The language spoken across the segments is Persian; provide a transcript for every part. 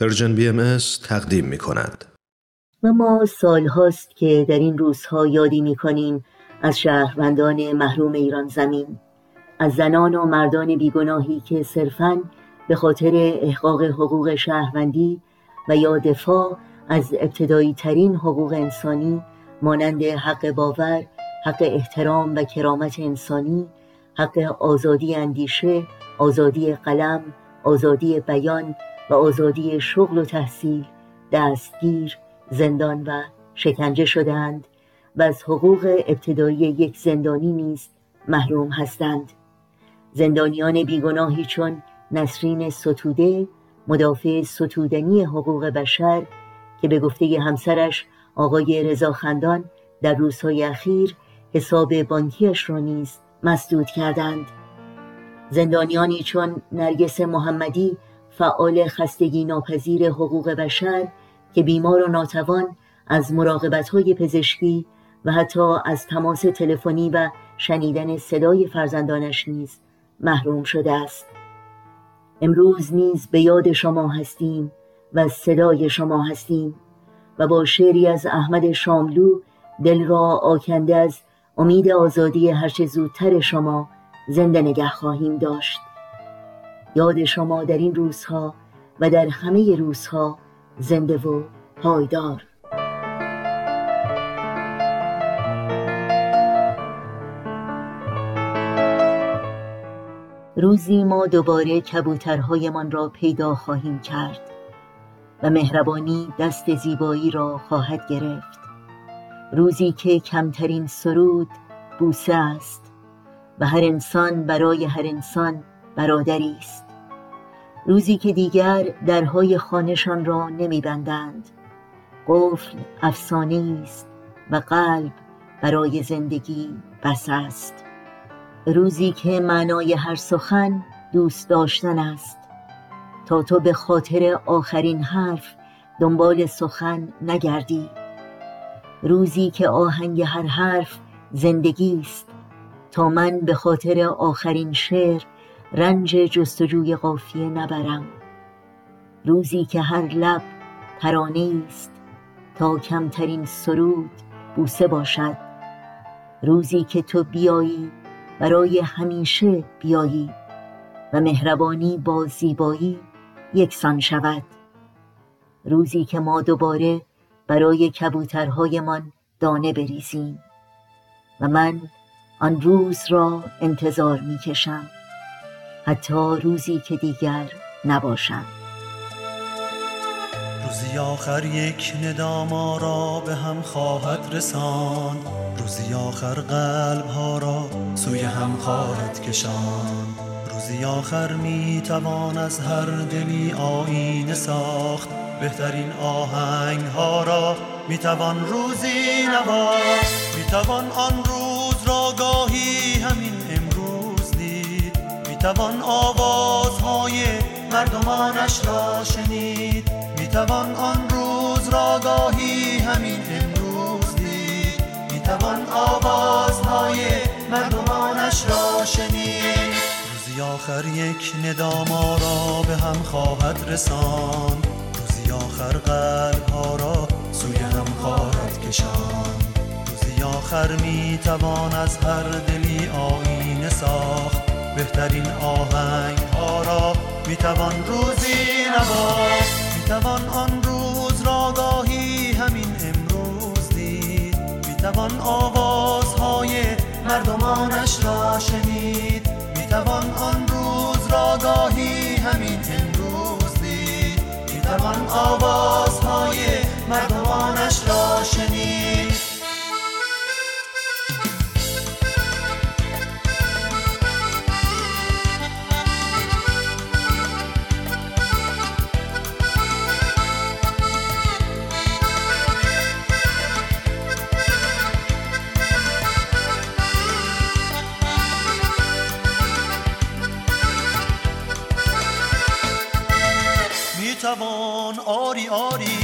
Persian BM تقدیم می کند. و ما سالهاست که در این روزها یادی می کنیم از شهروندان محروم ایران زمین از زنان و مردان بیگناهی که صرفاً به خاطر احقاق حقوق شهروندی و یا دفاع از ابتدایی ترین حقوق انسانی مانند حق باور، حق احترام و کرامت انسانی، حق آزادی اندیشه، آزادی قلم، آزادی بیان و آزادی شغل و تحصیل دستگیر، زندان و شکنجه شدند و از حقوق ابتدایی یک زندانی نیز محروم هستند. زندانیان بیگناهی چون نسرین ستوده مدافع ستودنی حقوق بشر که به گفته همسرش آقای رضا خندان در روزهای اخیر حساب بانکیش را نیز مسدود کردند. زندانیانی چون نرگس محمدی فعال خستگی ناپذیر حقوق بشر که بیمار و ناتوان از مراقبت های پزشکی و حتی از تماس تلفنی و شنیدن صدای فرزندانش نیز محروم شده است. امروز نیز به یاد شما هستیم و صدای شما هستیم و با شعری از احمد شاملو دل را آکنده از امید آزادی هرچه زودتر شما زنده نگه خواهیم داشت. یاد شما در این روزها و در همه روزها زنده و پایدار. روزی ما دوباره کبوترهایمان را پیدا خواهیم کرد و مهربانی دست زیبایی را خواهد گرفت. روزی که کمترین سرود بوسه است و هر انسان برای هر انسان برادری است. روزی که دیگر درهای خانهشان را نمیبندند. قفل افسانه است و قلب برای زندگی بس است. روزی که معنای هر سخن دوست داشتن است. تا تو به خاطر آخرین حرف دنبال سخن نگردی. روزی که آهنگ هر حرف زندگی است. تا من به خاطر آخرین شعر رنج جستجوی قافیه نبرم. روزی که هر لب ترانه است تا کمترین سرود بوسه باشد. روزی که تو بیایی برای همیشه بیایی و مهربانی با زیبایی یکسان شود. روزی که ما دوباره برای کبوترهایمان دانه بریزیم و من آن روز را انتظار می کشم حتی روزی که دیگر نباشم. روزی آخر یک ندام را به هم خواهد رسان. روزی آخر قلب ها را سوی هم خواهد کشان. روزی آخر می توان از هر دلی آینه ساخت. بهترین آهنگ ها را می توان روزی نواخت. می توان آن روز را گاهی می توان آوازهای مردمانش را شنید. می توان آن روز را گاهی همین امروز دید. می توان آوازهای مردمانش را شنید. روزی آخر یک نداما را به هم خواهد رساند. روزی آخر قلب ها را سوی هم خواهد کشان روزی آخر می توان از هر دلی آینه ساخت. بهترین آهنگ ها را می توان روزی نواخت توان آن روز را گاهی همین امروز دید. می‌توان آوازهای مردمانش را شنید. می‌توان آن روز را گاهی همین امروز دید. می‌توان آوازهای می‌توان آری آری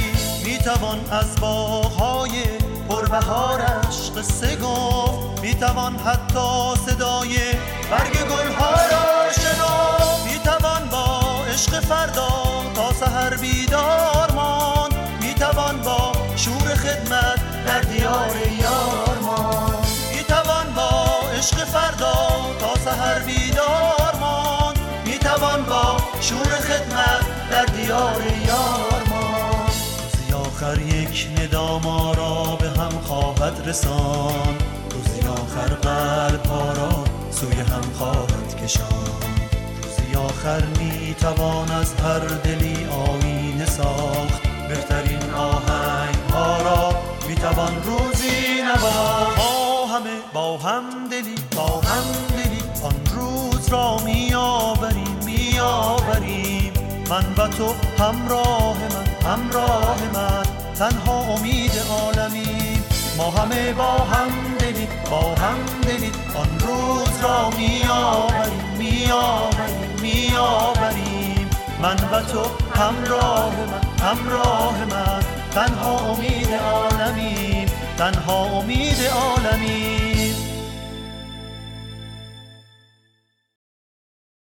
می‌توان از باغهای پربهارش قصه گفت می‌توان حتی صدای برگ گلها را می می‌توان با عشق فردا تا سحر بیدار مان می‌توان با شور خدمت در دیار یار مان می‌توان با عشق فردا تا سحر بیدار مان می‌توان با شور خدمت ما. روزی آخر یک ندا ما را به هم خواهد رسان. روزی آخر قلب ها را سوی هم خواهد کشان. روزی آخر می توان از هر دلی آینه ساخت. بهترین آهنگ ها را می توان روزی نواخت. ما همه با هم دلی با هم دلی آن روز را می آوریم می آوریم. من و تو همراه من همراه من تنها امید عالمیم. ما همه با هم دلی با هم دلی آن روز را می آوریم می آوریم می آوریم من و تو همراه من همراه من. تنها امید عالمیم. تنها امید عالمیم.